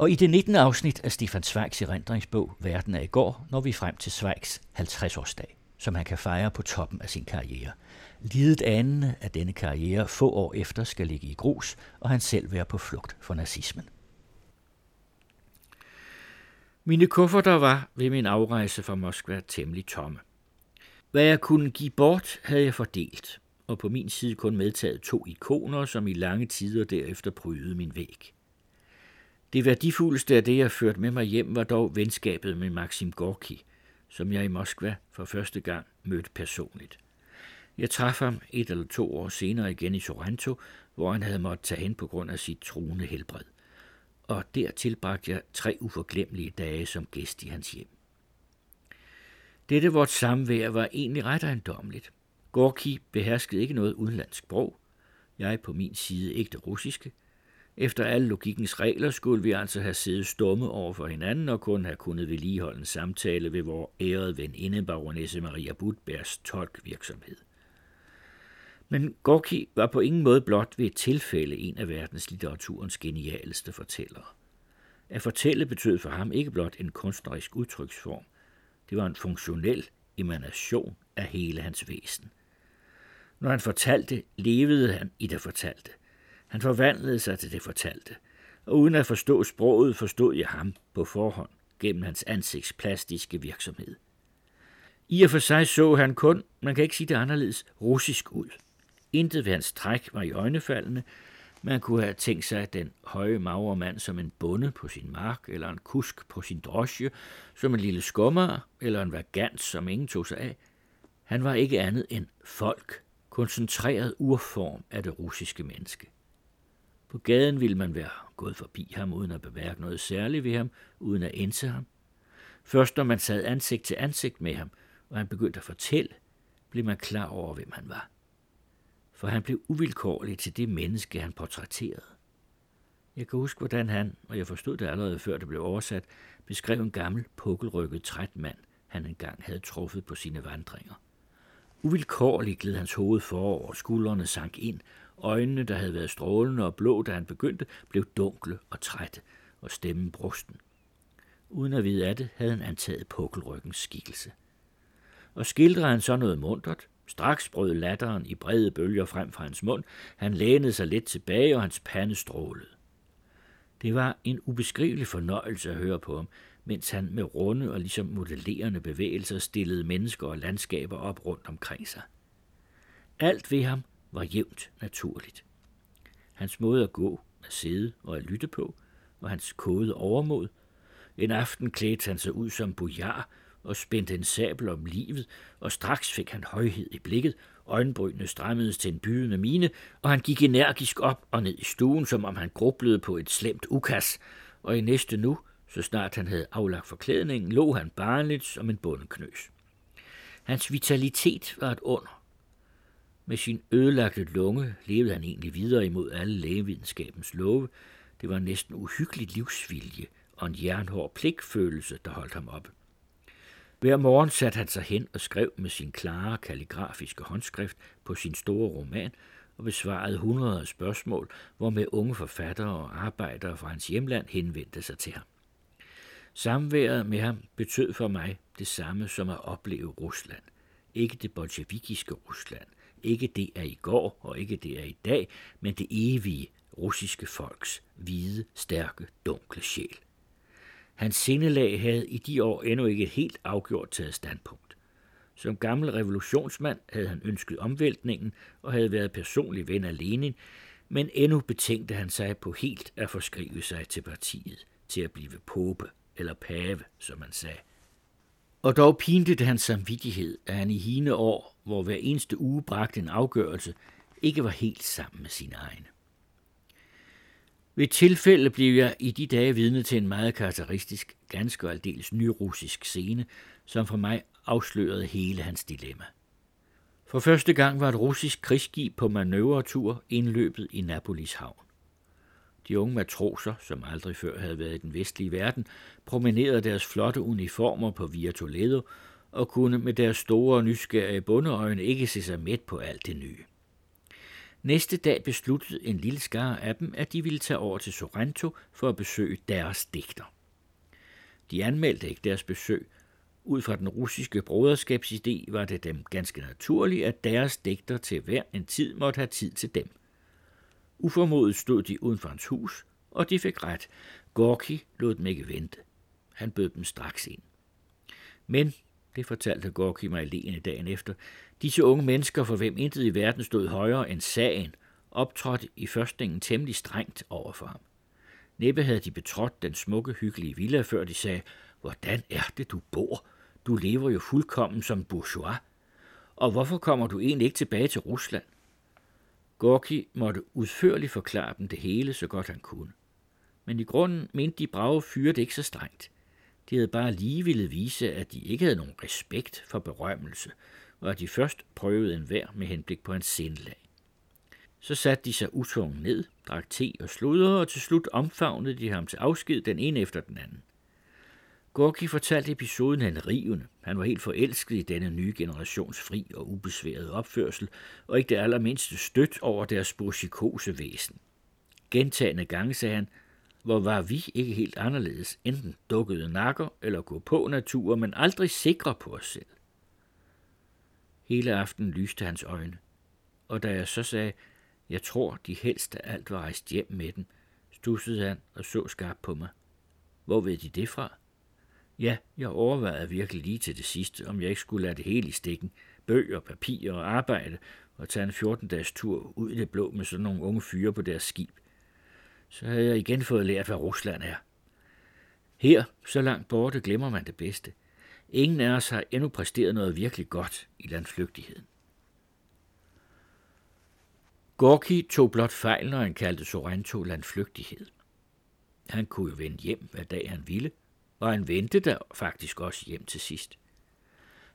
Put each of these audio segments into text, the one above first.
Og i det 19. afsnit af Stefan Zweigs erindringsbog Verden er i går, når vi frem til Zweigs 50-årsdag, som han kan fejre på toppen af sin karriere. Lidet andet af denne karriere få år efter skal ligge i grus, og han selv være på flugt for nazismen. Mine kufferter var ved min afrejse fra Moskva temmelig tomme. Hvad jeg kunne give bort, havde jeg fordelt, og på min side kun medtaget to ikoner, som i lange tider derefter prydede min væg. Det værdifuldeste af det, jeg førte med mig hjem, var dog venskabet med Maxim Gorki, som jeg i Moskva for første gang mødte personligt. Jeg traf ham et eller to år senere igen i Sorrento, hvor han havde måttet tage hen på grund af sit truende helbred. Og der tilbragte jeg tre uforglemmelige dage som gæst i hans hjem. Dette vort samvær var egentlig ret ejendommeligt. Gorki beherskede ikke noget udenlandsk sprog. Jeg på min side ikke det russiske. Efter alle logikkens regler skulle vi altså have siddet stumme over for hinanden og kun have kunnet vedligeholde en samtale ved vores ærede veninde baronesse Maria Budbergs tolkvirksomhed. Men Gorki var på ingen måde blot ved et tilfælde en af verdens litteraturens genialeste fortællere. At fortælle betød for ham ikke blot en kunstnerisk udtryksform. Det var en funktionel emanation af hele hans væsen. Når han fortalte, levede han i det fortalte. Han forvandlede sig til det fortalte, og uden at forstå sproget, forstod jeg ham på forhånd gennem hans ansigtsplastiske virksomhed. I og for sig så han kun, man kan ikke sige det anderledes, russisk ud. Intet ved hans træk var i øjnefaldene. Man kunne have tænkt sig den høje, magre mand som en bonde på sin mark, eller en kusk på sin drosje, som en lille skummer, eller en vagant, som ingen tog sig af. Han var ikke andet end folk, koncentreret urform af det russiske menneske. På gaden ville man være gået forbi ham uden at bemærke noget særligt ved ham, uden at indse ham. Først når man sad ansigt til ansigt med ham, og han begyndte at fortælle, blev man klar over, hvem han var. For han blev uvilkårlig til det menneske, han portrætterede. Jeg kan huske, hvordan han, og jeg forstod det allerede før det blev oversat, beskrev en gammel, pukkelrykket træt mand, han engang havde truffet på sine vandringer. Uvilkårligt gled hans hoved forover, og skuldrene sank ind, Øjnene, der havde været strålende og blå, da han begyndte, blev dunkle og trætte, og stemmen brusten. Uden at vide af det, havde han antaget pukkelryggens skikkelse. Og skildrede han så noget mundret, Straks brød latteren i brede bølger frem fra hans mund. Han lænede sig lidt tilbage, og hans pande strålede. Det var en ubeskrivelig fornøjelse at høre på ham, mens han med runde og ligesom modellerende bevægelser stillede mennesker og landskaber op rundt omkring sig. Alt ved ham var jævnt naturligt. Hans måde at gå, at sidde og at lytte på, og hans kode overmod. En aften klædte han sig ud som bojar og spændte en sabel om livet, og straks fik han højhed i blikket, øjenbrynene strammedes til en bydende mine, og han gik energisk op og ned i stuen, som om han grublede på et slemt ukas, og i næste nu, så snart han havde aflagt forklædningen, lå han barnligt som en bundeknøs. Hans vitalitet var et under, med sin ødelagte lunge levede han egentlig videre imod alle lægevidenskabens love. Det var næsten uhyggelig livsvilje og en jernhård pligtfølelse, der holdt ham op. Hver morgen satte han sig hen og skrev med sin klare kalligrafiske håndskrift på sin store roman og besvarede hundrede spørgsmål, hvor med unge forfattere og arbejdere fra hans hjemland henvendte sig til ham. Samværet med ham betød for mig det samme som at opleve Rusland. Ikke det bolsjevikiske Rusland, ikke det er i går og ikke det er i dag, men det evige russiske folks hvide, stærke, dunkle sjæl. Hans sindelag havde i de år endnu ikke et helt afgjort taget standpunkt. Som gammel revolutionsmand havde han ønsket omvæltningen og havde været personlig ven af Lenin, men endnu betænkte han sig på helt at forskrive sig til partiet, til at blive pope eller pave, som man sagde. Og dog pinte det hans samvittighed, at han i hine år, hvor hver eneste uge bragte en afgørelse, ikke var helt sammen med sine egne. Ved tilfælde blev jeg i de dage vidne til en meget karakteristisk, ganske og aldeles nyrussisk scene, som for mig afslørede hele hans dilemma. For første gang var et russisk krigsskib på manøvretur indløbet i Napolis havn. De unge matroser, som aldrig før havde været i den vestlige verden, promenerede deres flotte uniformer på Via Toledo og kunne med deres store nysgerrige bundeøjne ikke se sig med på alt det nye. Næste dag besluttede en lille skare af dem, at de ville tage over til Sorrento for at besøge deres digter. De anmeldte ikke deres besøg. Ud fra den russiske broderskabsidé var det dem ganske naturligt, at deres digter til hver en tid måtte have tid til dem. Uformodet stod de uden for hans hus, og de fik ret. Gorki lod dem ikke vente. Han bød dem straks ind. Men, det fortalte Gorki mig alene dagen efter, disse unge mennesker, for hvem intet i verden stod højere end sagen, optrådte i førstningen temmelig strengt over for ham. Næppe havde de betrådt den smukke, hyggelige villa, før de sagde, hvordan er det, du bor? Du lever jo fuldkommen som bourgeois. Og hvorfor kommer du egentlig ikke tilbage til Rusland? Gorki måtte udførligt forklare dem det hele, så godt han kunne. Men i grunden mente de brave fyre det ikke så strengt. De havde bare lige ville vise, at de ikke havde nogen respekt for berømmelse, og at de først prøvede en vær med henblik på en sindelag. Så satte de sig utvunget ned, drak te og sludrede, og til slut omfavnede de ham til afsked den ene efter den anden. Gorki fortalte episoden han rivende. Han var helt forelsket i denne nye generations fri og ubesværede opførsel, og ikke det allermindste stødt over deres bursikose væsen. Gentagende gange sagde han, hvor var vi ikke helt anderledes, enten dukkede nakker eller gå på natur, men aldrig sikre på os selv. Hele aften lyste hans øjne, og da jeg så sagde, jeg tror, de helst af alt var rejst hjem med den, stussede han og så skarpt på mig. Hvor ved de det fra? Ja, jeg overvejede virkelig lige til det sidste, om jeg ikke skulle lade det hele i stikken. Bøger, papir og arbejde, og tage en 14-dages tur ud i det blå med sådan nogle unge fyre på deres skib. Så havde jeg igen fået lært, hvad Rusland er. Her, så langt borte, glemmer man det bedste. Ingen af os har endnu præsteret noget virkelig godt i landflygtigheden. Gorki tog blot fejl, når han kaldte Sorrento landflygtighed. Han kunne jo vende hjem, hvad dag han ville, og han vendte der faktisk også hjem til sidst.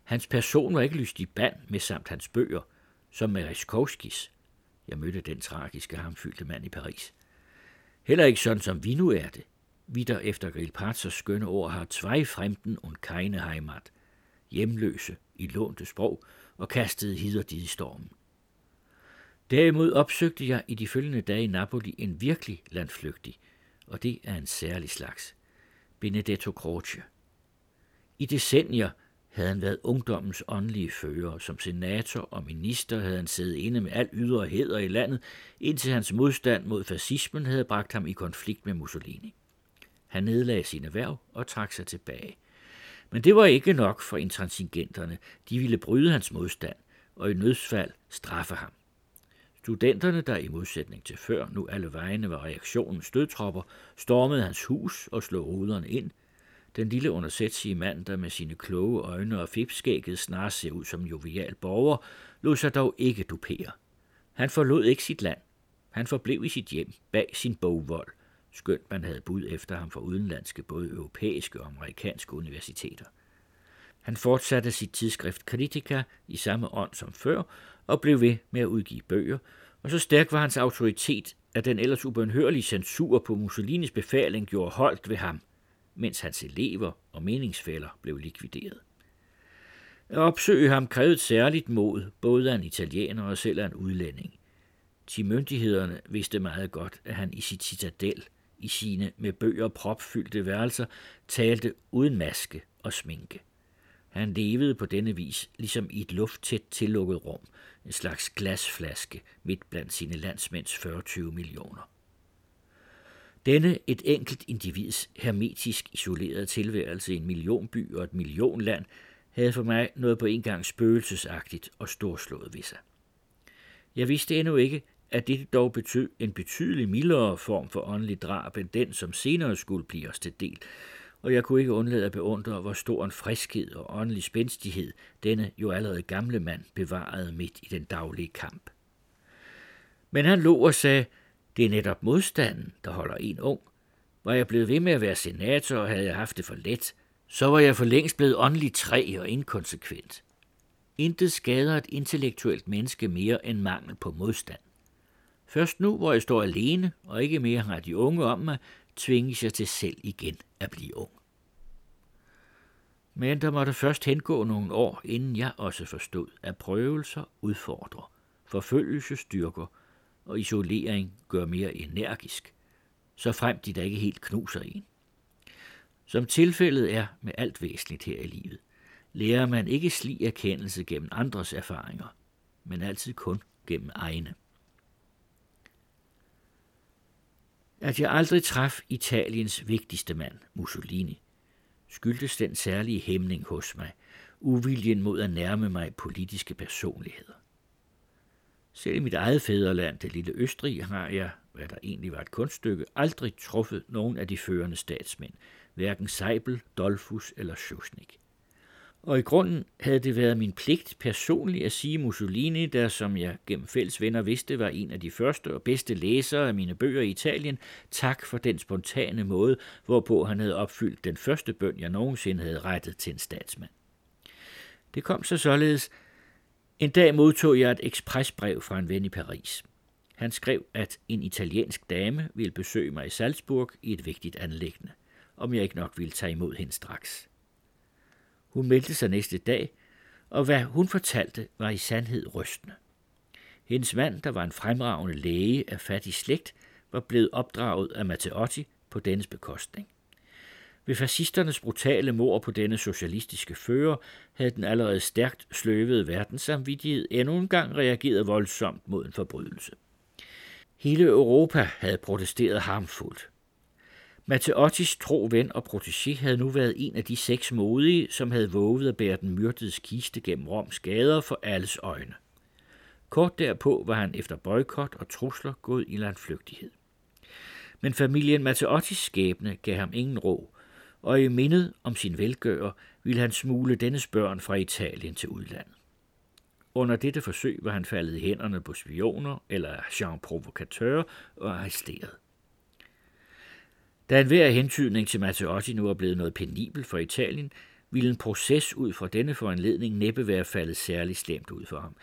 Hans person var ikke lyst i band med samt hans bøger, som med Riskovskis. Jeg mødte den tragiske hamfyldte mand i Paris. Heller ikke sådan, som vi nu er det. Vi der efter Grillparzers skønne ord har tvej fremden und keine Heimat. Hjemløse i lånte sprog og kastede hider i stormen. Derimod opsøgte jeg i de følgende dage i Napoli en virkelig landflygtig, og det er en særlig slags. Benedetto Croce. I decennier havde han været ungdommens åndelige fører. Som senator og minister havde han siddet inde med al ydre heder i landet, indtil hans modstand mod fascismen havde bragt ham i konflikt med Mussolini. Han nedlagde sine værv og trak sig tilbage. Men det var ikke nok for intransigenterne. De ville bryde hans modstand og i nødsfald straffe ham. Studenterne, der i modsætning til før nu alle vejene var reaktionens stødtropper, stormede hans hus og slog ruderne ind. Den lille undersætsige mand, der med sine kloge øjne og fipskægget snart ser ud som jovial borger, lod sig dog ikke dupere. Han forlod ikke sit land. Han forblev i sit hjem bag sin bogvold, skønt man havde bud efter ham fra udenlandske, både europæiske og amerikanske universiteter. Han fortsatte sit tidsskrift Kritika i samme ånd som før, og blev ved med at udgive bøger, og så stærk var hans autoritet, at den ellers ubønhørlige censur på Mussolinis befaling gjorde holdt ved ham, mens hans elever og meningsfælder blev likvideret. At opsøge ham krævede særligt mod, både af en italiener og selv af en udlænding. De myndighederne vidste meget godt, at han i sit citadel, i sine med bøger propfyldte værelser, talte uden maske og sminke. Han levede på denne vis ligesom i et lufttæt tillukket rum, en slags glasflaske midt blandt sine landsmænds 40-20 millioner. Denne et enkelt individs hermetisk isolerede tilværelse i en millionby og et millionland havde for mig noget på en gang spøgelsesagtigt og storslået ved sig. Jeg vidste endnu ikke, at det dog betød en betydelig mildere form for åndelig drab end den, som senere skulle blive os til del, og jeg kunne ikke undlade at beundre, hvor stor en friskhed og åndelig spændstighed denne jo allerede gamle mand bevarede midt i den daglige kamp. Men han lå og sagde, det er netop modstanden, der holder en ung. Var jeg blevet ved med at være senator, og havde jeg haft det for let, så var jeg for længst blevet åndelig træ og inkonsekvent. Intet skader et intellektuelt menneske mere end mangel på modstand. Først nu, hvor jeg står alene og ikke mere har de unge om mig, tvinges jeg til selv igen at blive ung. Men der måtte først hengå nogle år, inden jeg også forstod, at prøvelser udfordrer, forfølgelse styrker, og isolering gør mere energisk, så frem de da ikke helt knuser en. Som tilfældet er med alt væsentligt her i livet, lærer man ikke slig erkendelse gennem andres erfaringer, men altid kun gennem egne. At jeg aldrig traf Italiens vigtigste mand, Mussolini, skyldtes den særlige hæmning hos mig, uviljen mod at nærme mig politiske personligheder. Selv i mit eget fædreland, det lille Østrig, har jeg, hvad der egentlig var et kunststykke, aldrig truffet nogen af de førende statsmænd, hverken Seibel, Dolfus eller Schusnik. Og i grunden havde det været min pligt personligt at sige Mussolini, der som jeg gennem fælles venner vidste var en af de første og bedste læsere af mine bøger i Italien, tak for den spontane måde, hvorpå han havde opfyldt den første bøn, jeg nogensinde havde rettet til en statsmand. Det kom så således. En dag modtog jeg et ekspresbrev fra en ven i Paris. Han skrev, at en italiensk dame ville besøge mig i Salzburg i et vigtigt anlæggende, om jeg ikke nok ville tage imod hende straks. Hun meldte sig næste dag, og hvad hun fortalte var i sandhed rystende. Hendes mand, der var en fremragende læge af fattig slægt, var blevet opdraget af Matteotti på dennes bekostning. Ved fascisternes brutale mord på denne socialistiske fører havde den allerede stærkt sløvede verdenssamvittighed endnu en gang reageret voldsomt mod en forbrydelse. Hele Europa havde protesteret harmfuldt. Matteottis tro ven og protégé havde nu været en af de seks modige, som havde våget at bære den myrdedes kiste gennem Roms gader for alles øjne. Kort derpå var han efter boykot og trusler gået i landflygtighed. Men familien Matteottis skæbne gav ham ingen ro, og i mindet om sin velgører ville han smule dennes børn fra Italien til udlandet. Under dette forsøg var han faldet i hænderne på spioner eller Jean Provocateur og arresteret. Da enhver hentydning til Matteotti nu er blevet noget penibel for Italien, ville en proces ud fra denne foranledning næppe være faldet særlig slemt ud for ham.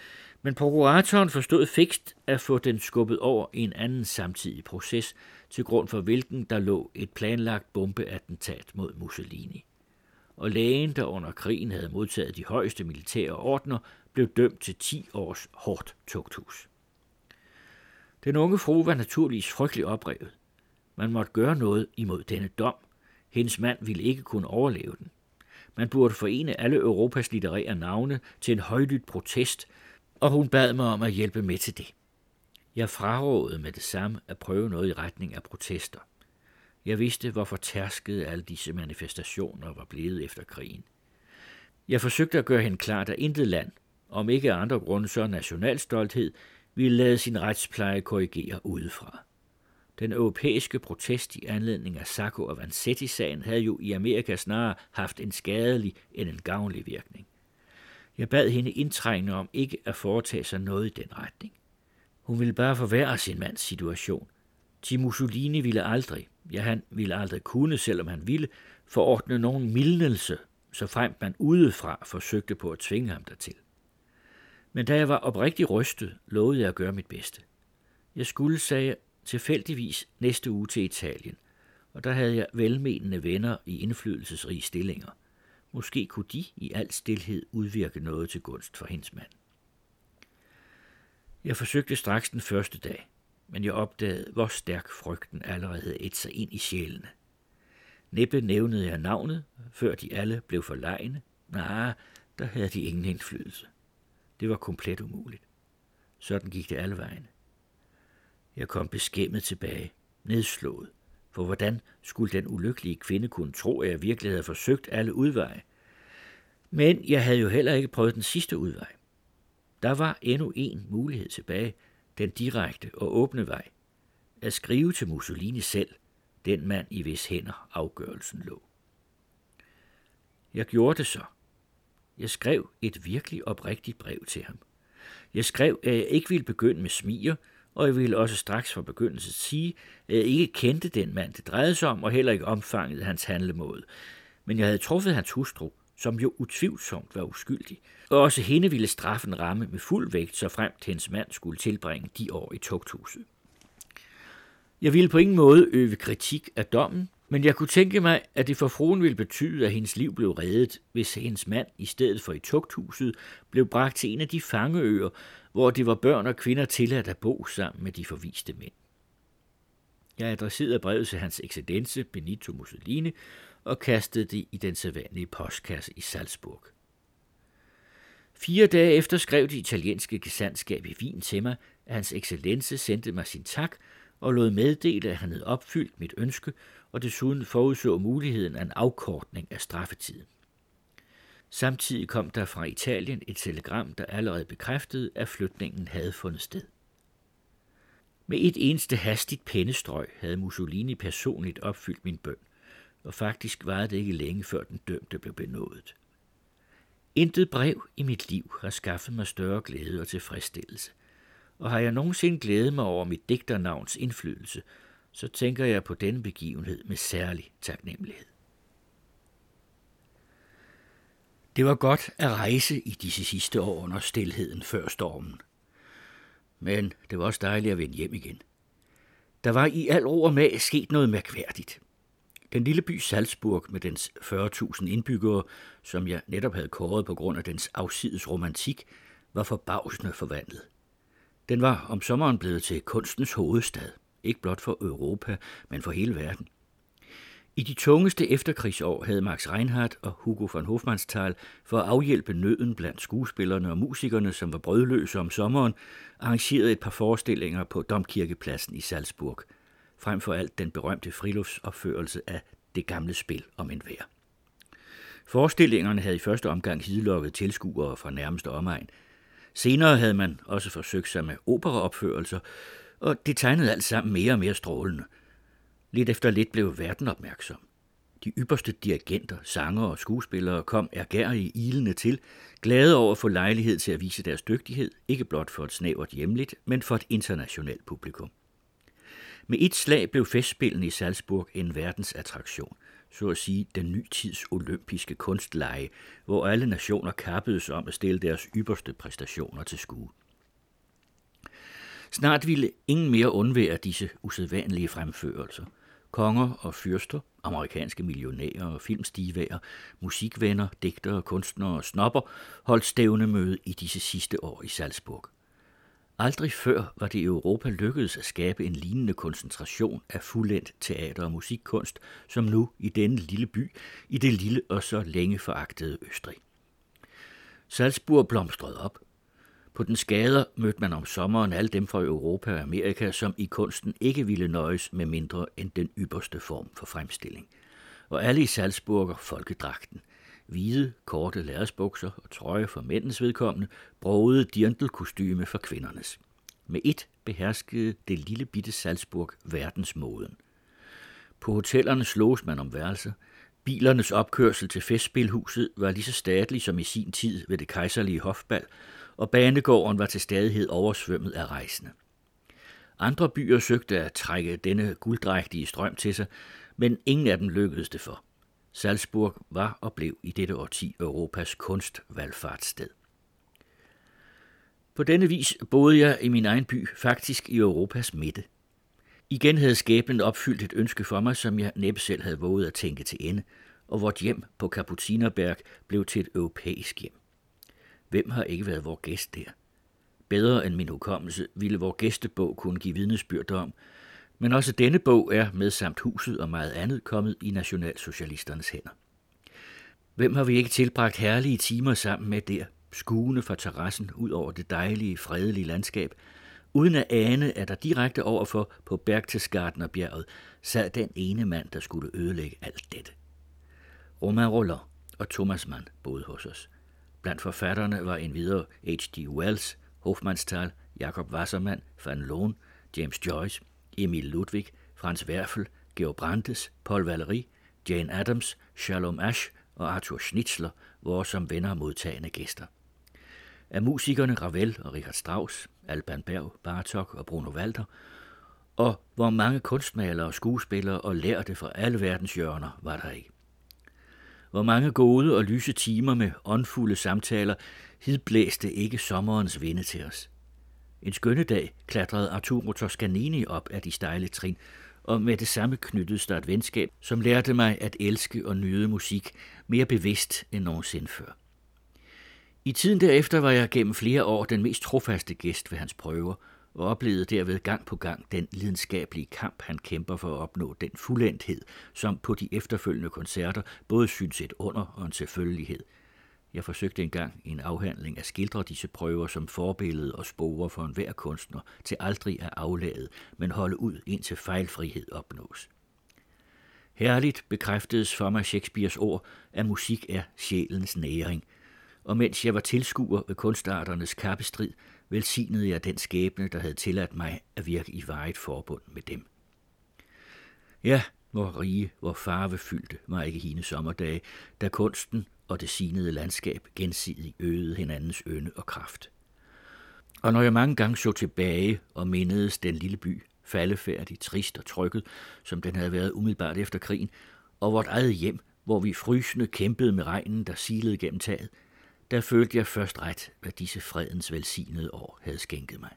Men prokuratoren forstod fikst at få den skubbet over i en anden samtidig proces, til grund for hvilken der lå et planlagt bombeattentat mod Mussolini. Og lægen, der under krigen havde modtaget de højeste militære ordner, blev dømt til 10 års hårdt tugthus. Den unge fru var naturligvis frygtelig oprevet. Man måtte gøre noget imod denne dom. Hendes mand ville ikke kunne overleve den. Man burde forene alle Europas litterære navne til en højlydt protest, og hun bad mig om at hjælpe med til det. Jeg frarådede med det samme at prøve noget i retning af protester. Jeg vidste, hvor fortærskede alle disse manifestationer var blevet efter krigen. Jeg forsøgte at gøre hende klart, at intet land, om ikke andre grunde så nationalstolthed, ville lade sin retspleje korrigere udefra. Den europæiske protest i anledning af Sacco og Vanzetti-sagen havde jo i Amerika snarere haft en skadelig end en gavnlig virkning. Jeg bad hende indtrængende om ikke at foretage sig noget i den retning. Hun ville bare forværre sin mands situation. Til Mussolini ville aldrig, ja han ville aldrig kunne, selvom han ville, forordne nogen mildnelse, så fremt man udefra forsøgte på at tvinge ham dertil. Men da jeg var oprigtig rystet, lovede jeg at gøre mit bedste. Jeg skulle, sagde tilfældigvis næste uge til Italien, og der havde jeg velmenende venner i indflydelsesrige stillinger. Måske kunne de i al stilhed udvirke noget til gunst for hendes mand. Jeg forsøgte straks den første dag, men jeg opdagede, hvor stærk frygten allerede havde et sig ind i sjælene. Næppe nævnede jeg navnet, før de alle blev forlegne. Nej, der havde de ingen indflydelse. Det var komplet umuligt. Sådan gik det alle vejen. Jeg kom beskæmmet tilbage, nedslået, for hvordan skulle den ulykkelige kvinde kunne tro, at jeg virkelig havde forsøgt alle udveje? Men jeg havde jo heller ikke prøvet den sidste udvej. Der var endnu en mulighed tilbage, den direkte og åbne vej. At skrive til Mussolini selv, den mand i hvis hænder afgørelsen lå. Jeg gjorde det så. Jeg skrev et virkelig oprigtigt brev til ham. Jeg skrev, at jeg ikke ville begynde med smiger, og jeg ville også straks fra begyndelsen sige, at jeg ikke kendte den mand, det drejede sig om, og heller ikke omfanget af hans handlemåde. Men jeg havde truffet hans hustru, som jo utvivlsomt var uskyldig, og også hende ville straffen ramme med fuld vægt, så frem til hendes mand skulle tilbringe de år i tugthuset. Jeg ville på ingen måde øve kritik af dommen, men jeg kunne tænke mig, at det for fruen ville betyde, at hendes liv blev reddet, hvis hendes mand i stedet for i tugthuset blev bragt til en af de fangeøer, hvor det var børn og kvinder tilladt at bo sammen med de forviste mænd. Jeg adresserede brevet til hans ekscellense Benito Mussolini og kastede det i den sædvanlige postkasse i Salzburg. Fire dage efter skrev det italienske gesandskab i Wien til mig, at hans excellence sendte mig sin tak og lod meddele, at han havde opfyldt mit ønske og desuden forudså muligheden af en afkortning af straffetiden. Samtidig kom der fra Italien et telegram, der allerede bekræftede, at flytningen havde fundet sted. Med et eneste hastigt pennestrøg havde Mussolini personligt opfyldt min bøn, og faktisk var det ikke længe før den dømte blev benådet. Intet brev i mit liv har skaffet mig større glæde og tilfredsstillelse, og har jeg nogensinde glædet mig over mit digternavns indflydelse, så tænker jeg på denne begivenhed med særlig taknemmelighed. Det var godt at rejse i disse sidste år under stilheden før stormen. Men det var også dejligt at vende hjem igen. Der var i al ro og mag sket noget mærkværdigt. Den lille by Salzburg med dens 40.000 indbyggere, som jeg netop havde kåret på grund af dens afsides romantik, var forbavsende forvandlet. Den var om sommeren blevet til kunstens hovedstad, ikke blot for Europa, men for hele verden. I de tungeste efterkrigsår havde Max Reinhardt og Hugo von Hofmannsthal for at afhjælpe nøden blandt skuespillerne og musikerne, som var brødløse om sommeren, arrangeret et par forestillinger på Domkirkepladsen i Salzburg. Frem for alt den berømte friluftsopførelse af det gamle spil om en vær. Forestillingerne havde i første omgang hidlokket tilskuere fra nærmeste omegn. Senere havde man også forsøgt sig med operaopførelser, og det tegnede alt sammen mere og mere strålende – Lidt efter lidt blev verden opmærksom. De ypperste dirigenter, sanger og skuespillere kom ergærige ilende til, glade over at få lejlighed til at vise deres dygtighed, ikke blot for et snævert hjemligt, men for et internationalt publikum. Med et slag blev festspillene i Salzburg en verdensattraktion, så at sige den ny tids olympiske kunstleje, hvor alle nationer kappedes om at stille deres ypperste præstationer til skue. Snart ville ingen mere undvære disse usædvanlige fremførelser – Konger og fyrster, amerikanske millionærer og filmstivager, musikvenner, digtere, kunstnere og snopper holdt stævnemøde i disse sidste år i Salzburg. Aldrig før var det i Europa lykkedes at skabe en lignende koncentration af fuldendt teater- og musikkunst, som nu i denne lille by, i det lille og så længe foragtede Østrig. Salzburg blomstrede op, på den skader mødte man om sommeren alle dem fra Europa og Amerika, som i kunsten ikke ville nøjes med mindre end den ypperste form for fremstilling. Og alle i Salzburger folkedragten. Hvide, korte lærresbukser og trøje for mændens vedkommende, broede dirndlkostyme for kvindernes. Med et beherskede det lille bitte Salzburg verdensmåden. På hotellerne slås man om værelser. Bilernes opkørsel til festspilhuset var lige så statlig som i sin tid ved det kejserlige hofbal, og banegården var til stadighed oversvømmet af rejsende. Andre byer søgte at trække denne gulddrægtige strøm til sig, men ingen af dem lykkedes det for. Salzburg var og blev i dette årti Europas kunstvalgfartssted. På denne vis boede jeg i min egen by, faktisk i Europas midte. Igen havde skæbnen opfyldt et ønske for mig, som jeg næppe selv havde våget at tænke til ende, og vort hjem på Kapuzinerberg blev til et europæisk hjem. Hvem har ikke været vor gæst der? Bedre end min hukommelse ville vor gæstebog kunne give vidnesbyrd om, men også denne bog er med samt huset og meget andet kommet i nationalsocialisternes hænder. Hvem har vi ikke tilbragt herlige timer sammen med der, skuende fra terrassen ud over det dejlige, fredelige landskab, uden at ane, at der direkte overfor på Berchtesgadenerbjerget sad den ene mand, der skulle ødelægge alt dette. Romain Roland og Thomas Mann boede hos os. Blandt forfatterne var endvidere H.G. Wells, Hofmannsthal, Jakob Wassermann, Van Loon, James Joyce, Emil Ludwig, Franz Werfel, Georg Brandes, Paul Valéry, Jane Addams, Shalom Ash og Arthur Schnitzler vores som venner modtagende gæster. Af musikerne Ravel og Richard Strauss, Alban Berg, Bartok og Bruno Walter, og hvor mange kunstmalere, skuespillere og lærte fra alle verdens hjørner var der ikke. Hvor mange gode og lyse timer med åndfulde samtaler hidblæste ikke sommerens vinde til os. En skønne dag klatrede Arturo Toscanini op af de stejle trin og med det samme knyttedes der et venskab, som lærte mig at elske og nyde musik mere bevidst end nogensinde før. I tiden derefter var jeg gennem flere år den mest trofaste gæst ved hans prøver, og oplevede derved gang på gang den lidenskabelige kamp, han kæmper for at opnå den fuldendthed, som på de efterfølgende koncerter både synes et under og en selvfølgelighed. Jeg forsøgte engang i en afhandling at skildre disse prøver som forbillede og spore for enhver kunstner til aldrig at aflade, men holde ud indtil fejlfrihed opnås. Herligt bekræftedes for mig Shakespeares ord, at musik er sjælens næring, og mens jeg var tilskuer ved kunstarternes kappestrid, velsignede jeg den skæbne, der havde tilladt mig at virke i vejet forbund med dem. Ja, hvor rige, hvor farvefyldte var ikke hendes sommerdage, da kunsten og det sinede landskab gensidigt øgede hinandens ynde og kraft. Og når jeg mange gange så tilbage og mindedes den lille by, faldefærdig, trist og trykket, som den havde været umiddelbart efter krigen, og vort eget hjem, hvor vi frysende kæmpede med regnen, der silede gennem taget, der følte jeg først ret, hvad disse fredens velsignede år havde skænket mig.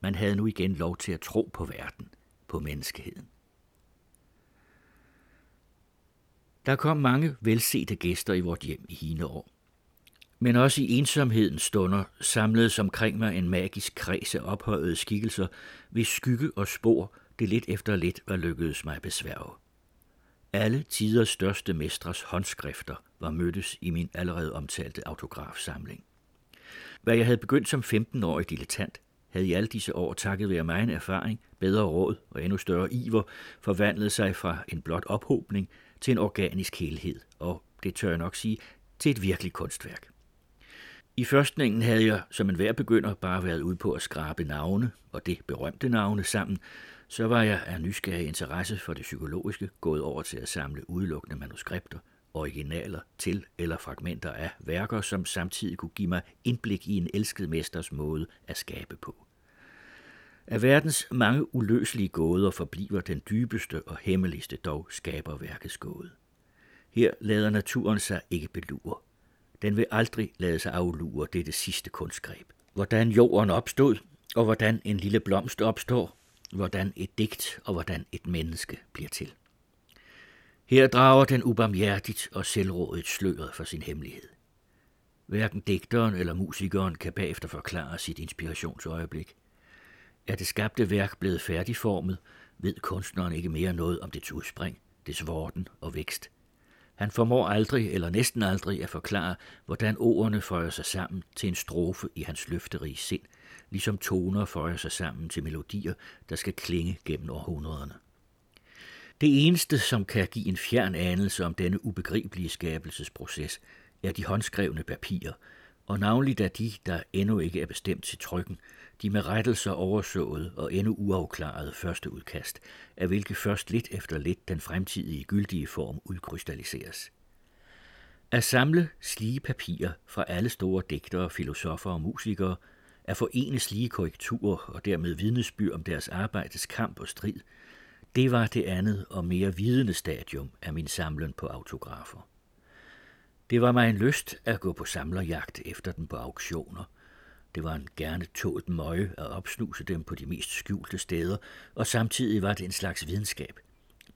Man havde nu igen lov til at tro på verden, på menneskeheden. Der kom mange velsete gæster i vort hjem i hine år. Men også i ensomhedens stunder samledes omkring mig en magisk kreds af ophøjede skikkelser, hvis skygge og spor det lidt efter lidt var lykkedes mig at besværge. Alle tiders største mestres håndskrifter var mødtes i min allerede omtalte autografsamling. Hvad jeg havde begyndt som 15-årig dilettant, havde i alle disse år takket være mig en erfaring, bedre råd og endnu større iver forvandlet sig fra en blot ophobning til en organisk helhed, og det tør jeg nok sige, til et virkelig kunstværk. I førstningen havde jeg som en hver begynder bare været ude på at skrabe navne, og det berømte navne sammen, så var jeg af nysgerrig interesse for det psykologiske gået over til at samle udelukkende manuskripter, originaler til eller fragmenter af værker, som samtidig kunne give mig indblik i en elsket mesters måde at skabe på. Af verdens mange uløselige gåder forbliver den dybeste og hemmeligste dog skaberværkets gåde. Her lader naturen sig ikke belure. Den vil aldrig lade sig aflure dette sidste kunstgreb. Hvordan jorden opstod, og hvordan en lille blomst opstår, hvordan et digt og hvordan et menneske bliver til. Her drager den ubarmhjertigt og selvrådigt sløret for sin hemmelighed. Hverken digteren eller musikeren kan bagefter forklare sit inspirationsøjeblik. Er det skabte værk blevet færdigformet, ved kunstneren ikke mere noget om dets udspring, dets vorden og vækst. Han formår aldrig eller næsten aldrig at forklare, hvordan ordene føjer sig sammen til en strofe i hans løfterige sind – ligesom toner føjer sig sammen til melodier, der skal klinge gennem århundrederne. Det eneste, som kan give en fjern anelse om denne ubegribelige skabelsesproces, er de håndskrevne papirer, og navnligt af de, der endnu ikke er bestemt til trykken, de med rettelser oversået og endnu uafklarede første udkast, af hvilke først lidt efter lidt den fremtidige gyldige form udkrystalliseres. At samle slige papirer fra alle store digtere, filosofer og musikere – at forene slige korrekturer og dermed vidnesbyr om deres arbejdes kamp og strid, det var det andet og mere vidende stadium af min samlen på autografer. Det var mig en lyst at gå på samlerjagt efter den på auktioner. Det var en gerne tålt møje at opsnuse dem på de mest skjulte steder, og samtidig var det en slags videnskab –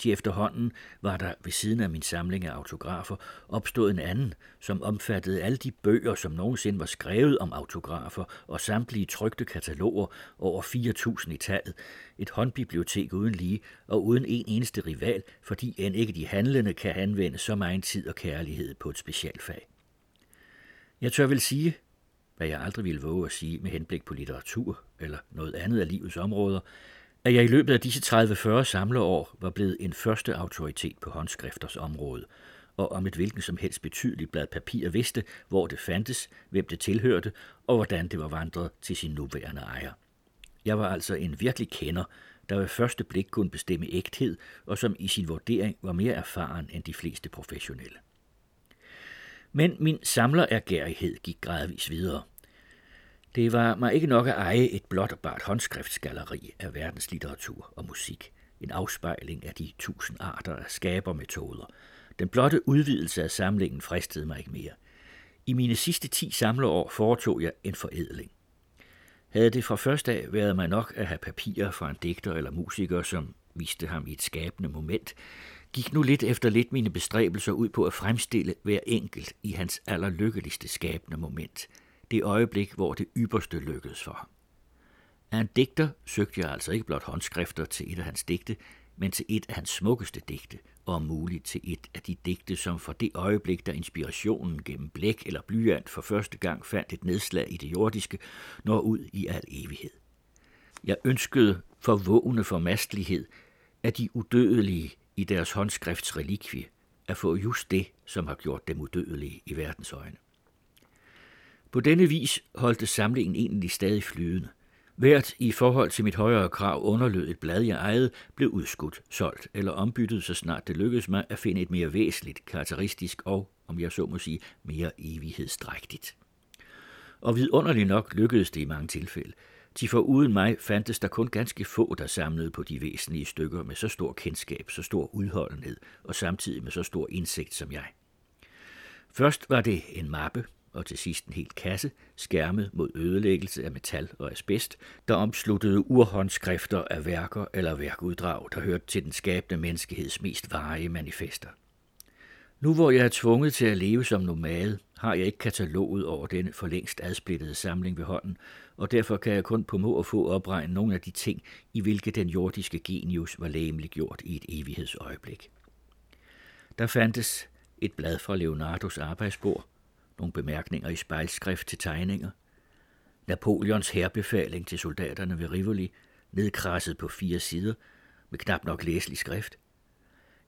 til efterhånden var der ved siden af min samling af autografer opstået en anden, som omfattede alle de bøger, som nogensinde var skrevet om autografer, og samtlige trygte kataloger over 4.000 i tallet. Et håndbibliotek uden lige, og uden en eneste rival, fordi end ikke de handlende kan anvende så meget tid og kærlighed på et specialfag. Jeg tør vel sige, hvad jeg aldrig ville våge at sige med henblik på litteratur eller noget andet af livets områder, at jeg i løbet af disse 30-40 samleår var blevet en første autoritet på håndskrifters område, og om et hvilken som helst betydeligt blad papir vidste, hvor det fandtes, hvem det tilhørte, og hvordan det var vandret til sin nuværende ejer. Jeg var altså en virkelig kender, der ved første blik kunne bestemme ægthed, og som i sin vurdering var mere erfaren end de fleste professionelle. Men min samlerergærighed gik gradvis videre. Det var mig ikke nok at eje et blot og bart håndskriftsgalleri af verdenslitteratur og musik, en afspejling af de tusind arter af skabermetoder. Den blotte udvidelse af samlingen fristede mig ikke mere. I mine sidste ti samleår foretog jeg en forædling. Havde det fra første af været mig nok at have papirer fra en digter eller musiker, som viste ham i et skabende moment, gik nu lidt efter lidt mine bestræbelser ud på at fremstille hver enkelt i hans allerlykkeligste skabende moment. Det øjeblik, hvor det ypperste lykkedes for ham. Af en digter søgte jeg altså ikke blot håndskrifter til et af hans digte, men til et af hans smukkeste digte, og om muligt til et af de digte, som for det øjeblik, da inspirationen gennem blæk eller blyant for første gang fandt et nedslag i det jordiske, når ud i al evighed. Jeg ønskede for vågne formastlighed, at de udødelige i deres håndskrifts relikvie at få just det, som har gjort dem udødelige i verdens øjne. På denne vis holdte samlingen egentlig stadig flydende – Hvert i forhold til mit højere krav underlød et blad, jeg ejede, blev udskudt, solgt eller ombyttet, så snart det lykkedes mig at finde et mere væsentligt, karakteristisk og, om jeg så må sige, mere evighedsdrægtigt. Og vidunderligt nok lykkedes det i mange tilfælde. De for uden mig fandtes der kun ganske få, der samlede på de væsentlige stykker med så stor kendskab, så stor udholdenhed og samtidig med så stor indsigt som jeg. Først var det en mappe, og til sidst en hel kasse, skærmet mod ødelæggelse af metal og asbest, der omsluttede urhåndskrifter af værker eller værkuddrag, der hørte til den skabende menneskeheds mest varige manifester. Nu hvor jeg er tvunget til at leve som nomade, har jeg ikke kataloget over denne for længst adsplittede samling ved hånden, og derfor kan jeg kun på må og få opregne nogle af de ting, i hvilke den jordiske genius var gjort i et evighedsøjeblik. Der fandtes et blad fra Leonardos arbejdsbord, nogle bemærkninger i spejlskrift til tegninger, Napoleons herbefaling til soldaterne ved Rivoli, nedkrasset på fire sider med knap nok læselig skrift.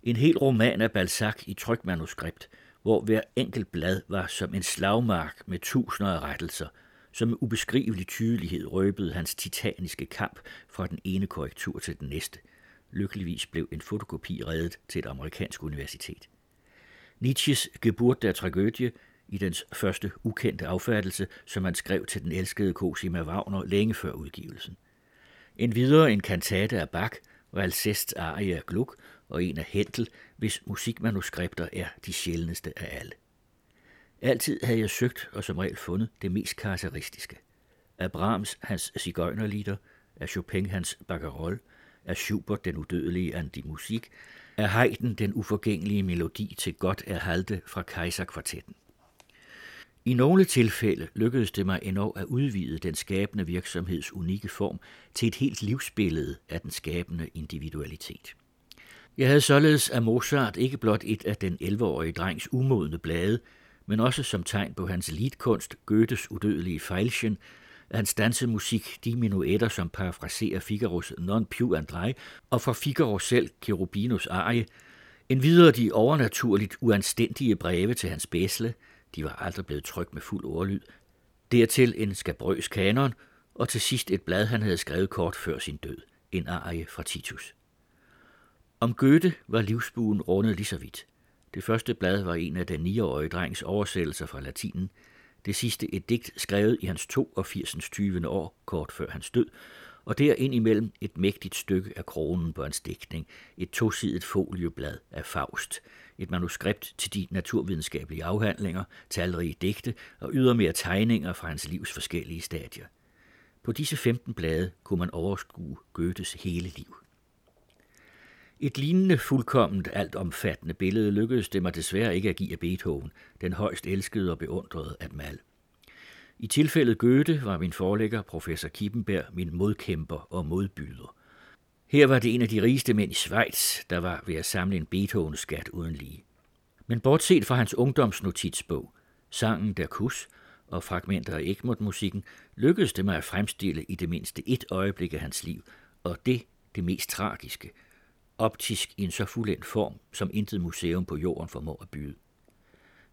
En hel roman af Balzac i trykmanuskript, hvor hver enkelt blad var som en slagmark med tusinder af rettelser, som med ubeskrivelig tydelighed røbede hans titaniske kamp fra den ene korrektur til den næste. Lykkeligvis blev en fotokopi reddet til et amerikansk universitet. Nietzsches Geburt der Tragödie i dens første ukendte affattelse, som han skrev til den elskede Cosima Wagner længe før udgivelsen. En videre en kantate af Bach og Aria arie af Gluck og en af Hentel, hvis musikmanuskripter er de sjældneste af alle. Altid havde jeg søgt og som regel fundet det mest karakteristiske. Af Brahms hans cigøjnerlieder, af Chopin hans Bagarol, af Schubert den udødelige Andi Musik, af Haydn den uforgængelige melodi til godt er halte fra Kaiserkvartetten. I nogle tilfælde lykkedes det mig endnu at udvide den skabende virksomheds unikke form til et helt livsbillede af den skabende individualitet. Jeg havde således af Mozart ikke blot et af den 11-årige drengs umodne blade, men også som tegn på hans lidkunst, Goethes udødelige fejlchen, hans dansemusik, de minuetter, som parafraserer Figaros Non più andrai, og fra Figaro selv, Cherubinos arie, en videre de overnaturligt uanstændige breve til hans bæsle – de var aldrig blevet trykt med fuld ordlyd. Dertil en skabrøs kanon, og til sidst et blad, han havde skrevet kort før sin død, en arie fra Titus. Om Goethe var livsbuen rundet lige så vidt. Det første blad var en af den 9-årige drengs oversættelser fra latinen, det sidste et digt skrevet i hans 82. 20. år, kort før hans død, og der indimellem et mægtigt stykke af kronen på hans dækning, et tosidet folieblad af Faust, et manuskript til de naturvidenskabelige afhandlinger, talrige digte og ydermere tegninger fra hans livs forskellige stadier. På disse 15 blade kunne man overskue Goethes hele liv. Et lignende fuldkomment altomfattende billede lykkedes det mig desværre ikke at give af Beethoven, den højst elskede og beundrede af dem alle. I tilfældet Goethe var min forlægger, professor Kippenberg, min modkæmper og modbyder. Her var det en af de rigeste mænd i Schweiz, der var ved at samle en Beethoven-skat uden lige. Men bortset fra hans ungdomsnotitsbog, sangen Der Kus og fragmenter af Egmont-musikken, lykkedes det mig at fremstille i det mindste et øjeblik af hans liv, og det det mest tragiske, optisk i en så fuldendt form, som intet museum på jorden formår at byde.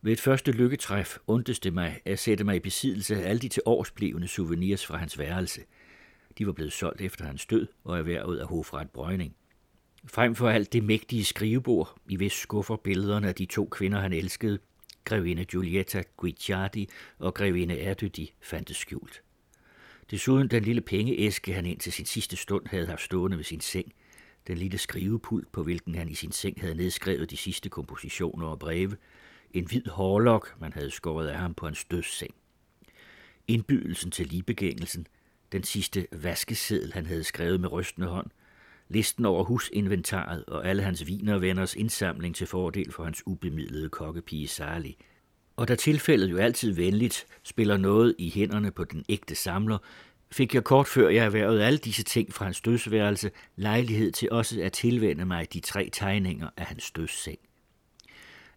Ved et første lykketræf undtes det mig at sætte mig i besiddelse af alle de til årsblevende souvenirs fra hans værelse. De var blevet solgt efter hans død og erhvervet af hofret Brøgning. Frem for alt det mægtige skrivebord, i hvis skuffer billederne af de to kvinder, han elskede, grevinde Giulietta Guicciardi og grevinde Erdødi, fandtes skjult. Desuden den lille pengeæske, han indtil sin sidste stund havde haft stående ved sin seng, den lille skrivepult, på hvilken han i sin seng havde nedskrevet de sidste kompositioner og breve, en hvid hårlok, man havde skåret af ham på en dødsseng. Indbydelsen til ligebegængelsen, den sidste vaskeseddel, han havde skrevet med rystende hånd, listen over husinventaret og alle hans venners indsamling til fordel for hans ubemidlede kokkepige Sally. Og da tilfældet jo altid venligt spiller noget i hænderne på den ægte samler, fik jeg kort før jeg erhvervede alle disse ting fra hans dødsværelse lejlighed til også at tilvende mig de tre tegninger af hans dødsseng.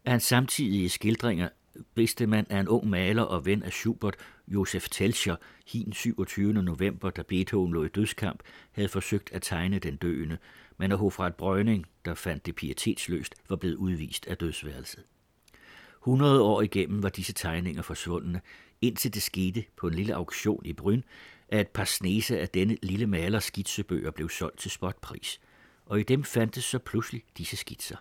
Af hans samtidige skildringer vidste man, at en ung maler og ven af Schubert, Josef Telscher, hin 27. november, da Beethoven lå i dødskamp, havde forsøgt at tegne den døende, men at Hofrat Brøgning, der fandt det pietetsløst, var blevet udvist af dødsværelset. 100 år igennem var disse tegninger forsvundne, indtil det skete på en lille auktion i Bryn, at et par snese af denne lille malers skitsebøger blev solgt til spotpris, og i dem fandtes så pludselig disse skitser.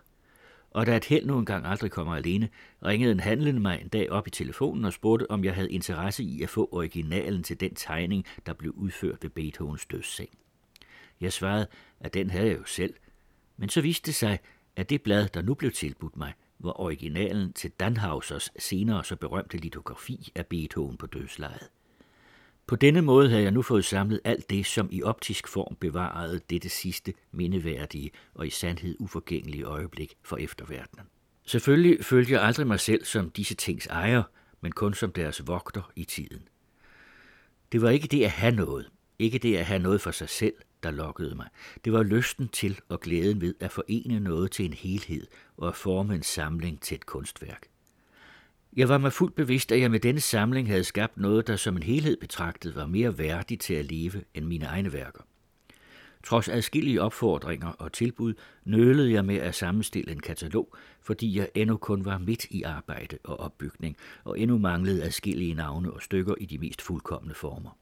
Og da et held nu engang aldrig kommer alene, ringede en handlende mig en dag op i telefonen og spurgte, om jeg havde interesse i at få originalen til den tegning, der blev udført ved Beethovens dødsseng. Jeg svarede, at den havde jeg jo selv, men så viste det sig, at det blad, der nu blev tilbudt mig, var originalen til Danhausers senere så berømte litografi af Beethoven på dødslejet. På denne måde havde jeg nu fået samlet alt det, som i optisk form bevarede dette sidste mindeværdige og i sandhed uforgængelige øjeblik for efterverdenen. Selvfølgelig følte jeg aldrig mig selv som disse tings ejer, men kun som deres vogter i tiden. Det var ikke det at have noget, ikke det at have noget for sig selv, der lokkede mig. Det var lysten til og glæden ved at forene noget til en helhed og at forme en samling til et kunstværk. Jeg var mig fuldt bevidst, at jeg med denne samling havde skabt noget, der som en helhed betragtet var mere værdigt til at leve end mine egne værker. Trods adskillige opfordringer og tilbud nølede jeg med at sammenstille en katalog, fordi jeg endnu kun var midt i arbejde og opbygning, og endnu manglede adskillige navne og stykker i de mest fuldkommende former.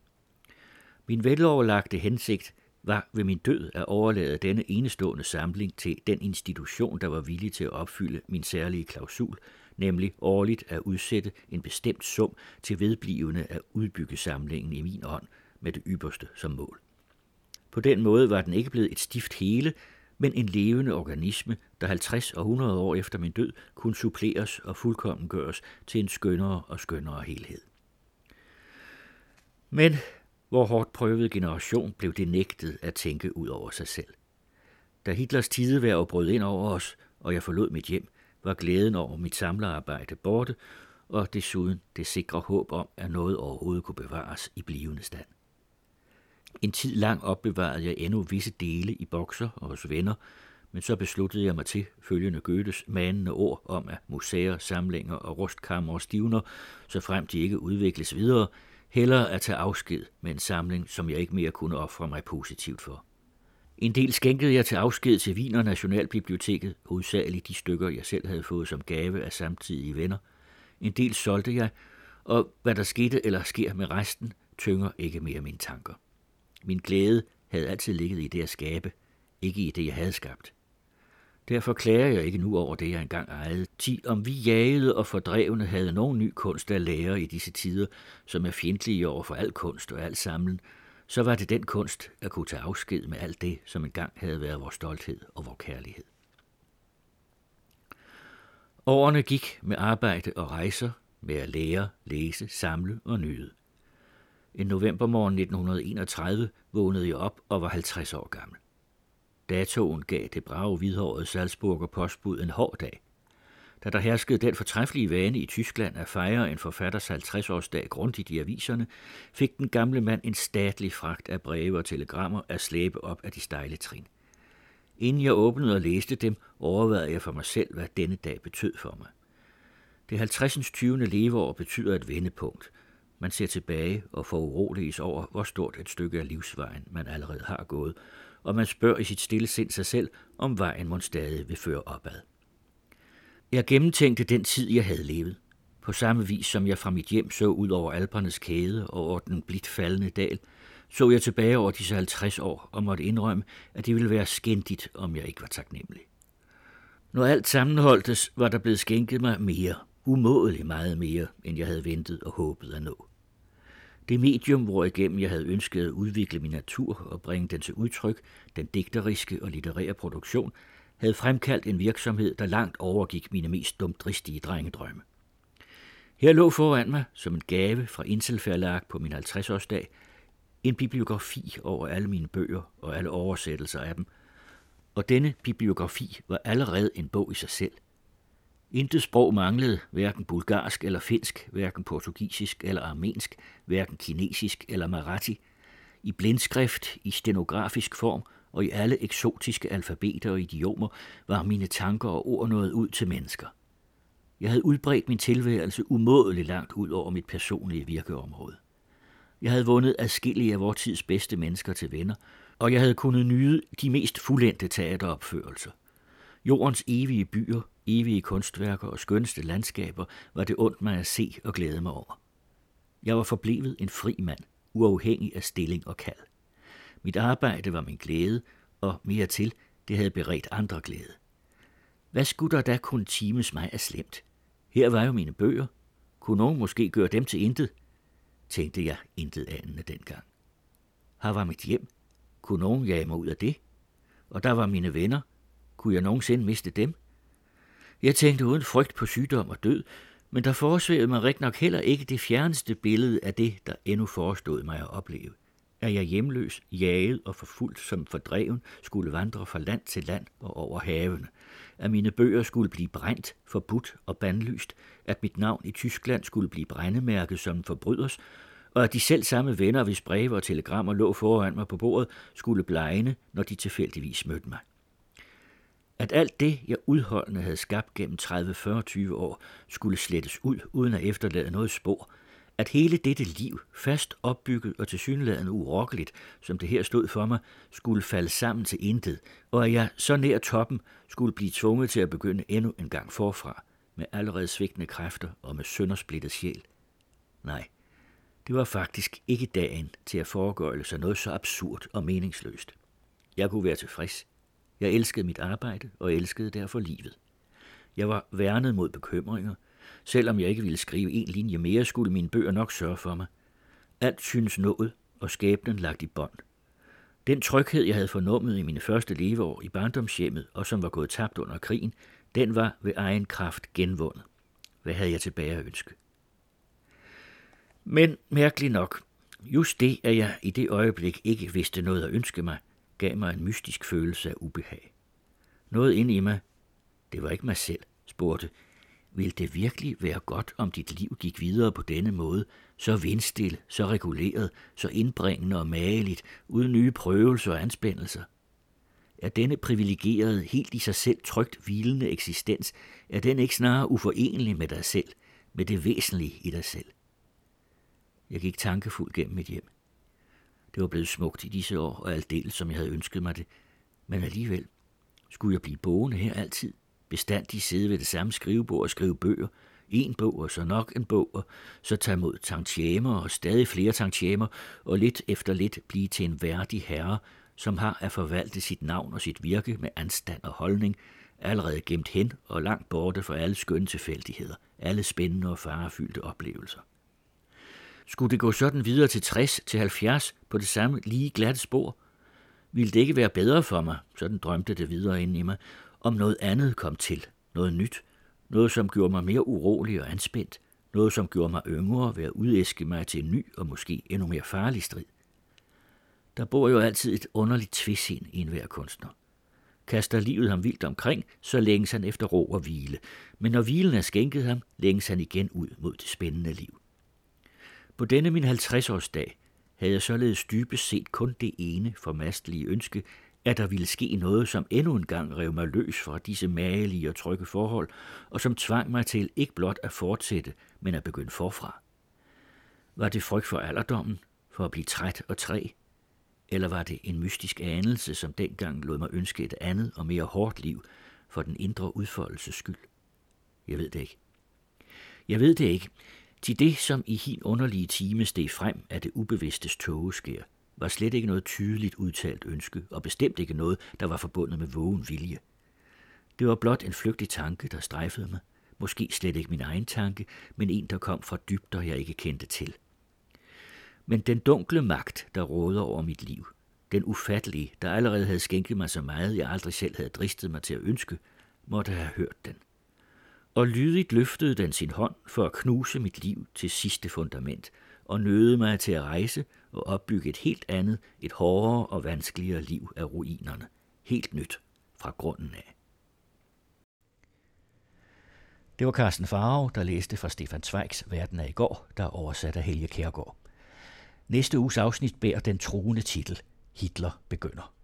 Min veloverlagte hensigt var ved min død at overlade denne enestående samling til den institution, der var villig til at opfylde min særlige klausul, nemlig årligt at udsætte en bestemt sum til vedblivende at udbygge samlingen i min ånd med det ypperste som mål. På den måde var den ikke blevet et stift hele, men en levende organisme, der 50 og 100 år efter min død kunne suppleres og fuldkommen gøres til en skønnere og skønnere helhed. Men hvor hårdt prøvet generation blev det nægtet at tænke ud over sig selv. Da Hitlers tideværv brød ind over os, og jeg forlod mit hjem, var glæden over mit samlerarbejde borte, og desuden det sikre håb om, at noget overhovedet kunne bevares i blivende stand. En tid lang opbevarede jeg endnu visse dele i bokser og hos venner, men så besluttede jeg mig til følgende Goethes manende ord om, at museer, samlinger og rustkammer og stivner, så frem de ikke udvikles videre, hellere at tage afsked med en samling, som jeg ikke mere kunne ofre mig positivt for. En del skænkede jeg til afsked til Wiener Nationalbiblioteket, hovedsageligt de stykker, jeg selv havde fået som gave af samtidige venner. En del solgte jeg, og hvad der skete eller sker med resten, tynger ikke mere mine tanker. Min glæde havde altid ligget i det at skabe, ikke i det, jeg havde skabt. Derfor klager jeg ikke nu over det, jeg engang ejede. Ti om vi jagede og fordrevne havde nogen ny kunst at lære i disse tider, som er fjendtlige over for al kunst og al samlen, så var det den kunst at kunne tage afsked med alt det, som engang havde været vores stolthed og vores kærlighed. Årene gik med arbejde og rejser, med at lære, læse, samle og nyde. En novembermorgen 1931 vågnede jeg op og var 50 år gammel. Datoen gav det brave hvidhårede Salzburger postbud en hård dag. Da der herskede den fortræffelige vane i Tyskland at fejre en forfatters 50-årsdag grundigt i aviserne, fik den gamle mand en statlig fragt af breve og telegrammer at slæbe op af de stejle trin. Inden jeg åbnede og læste dem, overvejede jeg for mig selv, hvad denne dag betød for mig. Det 50. 20. leveår betyder et vendepunkt. Man ser tilbage og får uroliges over, hvor stort et stykke af livsvejen man allerede har gået, og man spørger i sit stille sind sig selv, om vejen må stadig vil føre opad. Jeg gennemtænkte den tid, jeg havde levet. På samme vis som jeg fra mit hjem så ud over Alpernes kæde og over den blidt faldende dal, så jeg tilbage over disse 50 år og måtte indrømme, at det ville være skændigt, om jeg ikke var taknemmelig. Når alt sammenholdtes, var der blevet skænket mig mere, umådeligt meget mere, end jeg havde ventet og håbet at nå. Det medium, hvor igennem jeg havde ønsket at udvikle min natur og bringe den til udtryk, den digteriske og litterære produktion, havde fremkaldt en virksomhed, der langt overgik mine mest dumdristige drengedrømme. Her lå foran mig, som en gave fra Inselverlag på min 50-årsdag, en bibliografi over alle mine bøger og alle oversættelser af dem, og denne bibliografi var allerede en bog i sig selv. Intet sprog manglede, hverken bulgarsk eller finsk, hverken portugisisk eller armensk, hverken kinesisk eller marathi, i blindskrift, i stenografisk form og i alle eksotiske alfabeter og idiomer var mine tanker og ord nået ud til mennesker. Jeg havde udbredt min tilværelse umådeligt langt ud over mit personlige virkeområde. Jeg havde vundet adskillige af vores tids bedste mennesker til venner, og jeg havde kunnet nyde de mest fuldendte teateropførelser. Jordens evige byer, evige kunstværker og skønste landskaber var det ondt mig at se og glæde mig over. Jeg var forblevet en fri mand, uafhængig af stilling og kald. Mit arbejde var min glæde, og mere til, det havde beredt andre glæde. Hvad skulle der da kun times mig af slemt? Her var jo mine bøger. Kunne nogen måske gøre dem til intet? Tænkte jeg intet andet dengang. Her var mit hjem. Kunne nogen jage mig ud af det? Og der var mine venner. Kunne jeg nogensinde miste dem? Jeg tænkte uden frygt på sygdom og død, men der forsvævede mig rigtig nok heller ikke det fjerneste billede af det, der endnu forestod mig at opleve. At jeg hjemløs, jaget og forfulgt som fordreven, skulle vandre fra land til land og over havene. At mine bøger skulle blive brændt, forbudt og bandlyst. At mit navn i Tyskland skulle blive brændemærket som forbryders, og at de selv samme venner, hvis breve og telegrammer lå foran mig på bordet, skulle blegne, når de tilfældigvis mødte mig at alt det, jeg udholdende havde skabt gennem 30-40-20 år, skulle slettes ud, uden at efterlade noget spor. At hele dette liv, fast opbygget og tilsyneladende urokkeligt, som det her stod for mig, skulle falde sammen til intet, og at jeg så nær toppen skulle blive tvunget til at begynde endnu en gang forfra, med allerede svigtende kræfter og med søndersplittet sjæl. Nej, det var faktisk ikke dagen til at foregøjle sig noget så absurd og meningsløst. Jeg kunne være tilfreds. Jeg elskede mit arbejde og elskede derfor livet. Jeg var værnet mod bekymringer. Selvom jeg ikke ville skrive en linje mere, skulle mine bøger nok sørge for mig. Alt synes nået, og skæbnen lagt i bånd. Den tryghed, jeg havde fornummet i mine første leveår i barndomshjemmet, og som var gået tabt under krigen, den var ved egen kraft genvundet. Hvad havde jeg tilbage at ønske? Men mærkeligt nok, just det, at jeg i det øjeblik ikke vidste noget at ønske mig – gav mig en mystisk følelse af ubehag. Noget inde i mig, det var ikke mig selv, spurgte, vil det virkelig være godt, om dit liv gik videre på denne måde, så vindstil, så reguleret, så indbringende og mageligt, uden nye prøvelser og anspændelser? Er denne privilegerede, helt i sig selv trygt hvilende eksistens, er den ikke snarere uforenelig med dig selv, med det væsentlige i dig selv? Jeg gik tankefuld gennem mit hjem. Det var blevet smukt i disse år, og aldeles som jeg havde ønsket mig det. Men alligevel, skulle jeg blive boende her altid? Bestandig sidde ved det samme skrivebord og skrive bøger, en bog og så nok en bog, og så tage mod tantiemer og stadig flere tantiemer, og lidt efter lidt blive til en værdig herre, som har at forvalte sit navn og sit virke med anstand og holdning, allerede gemt hen og langt borte fra alle skønne tilfældigheder, alle spændende og farefyldte oplevelser. Skulle det gå sådan videre til 60 til 70 på det samme lige glatte spor? Ville det ikke være bedre for mig, sådan drømte det videre ind i mig, om noget andet kom til, noget nyt, noget som gjorde mig mere urolig og anspændt, noget som gjorde mig yngre ved at udæske mig til en ny og måske endnu mere farlig strid. Der bor jo altid et underligt tvisind i enhver kunstner. Kaster livet ham vildt omkring, så længes han efter ro og hvile, men når hvilen er skænket ham, længes han igen ud mod det spændende liv. På denne min 50-årsdag havde jeg således dybest set kun det ene formastelige ønske, at der ville ske noget, som endnu en gang rev mig løs fra disse magelige og trygge forhold, og som tvang mig til ikke blot at fortsætte, men at begynde forfra. Var det frygt for alderdommen, for at blive træt og træ? Eller var det en mystisk anelse, som dengang lod mig ønske et andet og mere hårdt liv for den indre udfoldelses skyld? Jeg ved det ikke. Jeg ved det ikke, til det, som i hin underlige time steg frem af det ubevidstes tågeskær, var slet ikke noget tydeligt udtalt ønske, og bestemt ikke noget, der var forbundet med vågen vilje. Det var blot en flygtig tanke, der strejfede mig. Måske slet ikke min egen tanke, men en, der kom fra dybder, jeg ikke kendte til. Men den dunkle magt, der råder over mit liv, den ufattelige, der allerede havde skænket mig så meget, jeg aldrig selv havde dristet mig til at ønske, måtte have hørt den og lydigt løftede den sin hånd for at knuse mit liv til sidste fundament, og nødede mig til at rejse og opbygge et helt andet, et hårdere og vanskeligere liv af ruinerne. Helt nyt. fra grunden af. Det var Carsten Farve, der læste fra Stefan Zweigs Verden af i går, der er oversat af Helge Kærgaard. Næste uges afsnit bærer den truende titel Hitler begynder.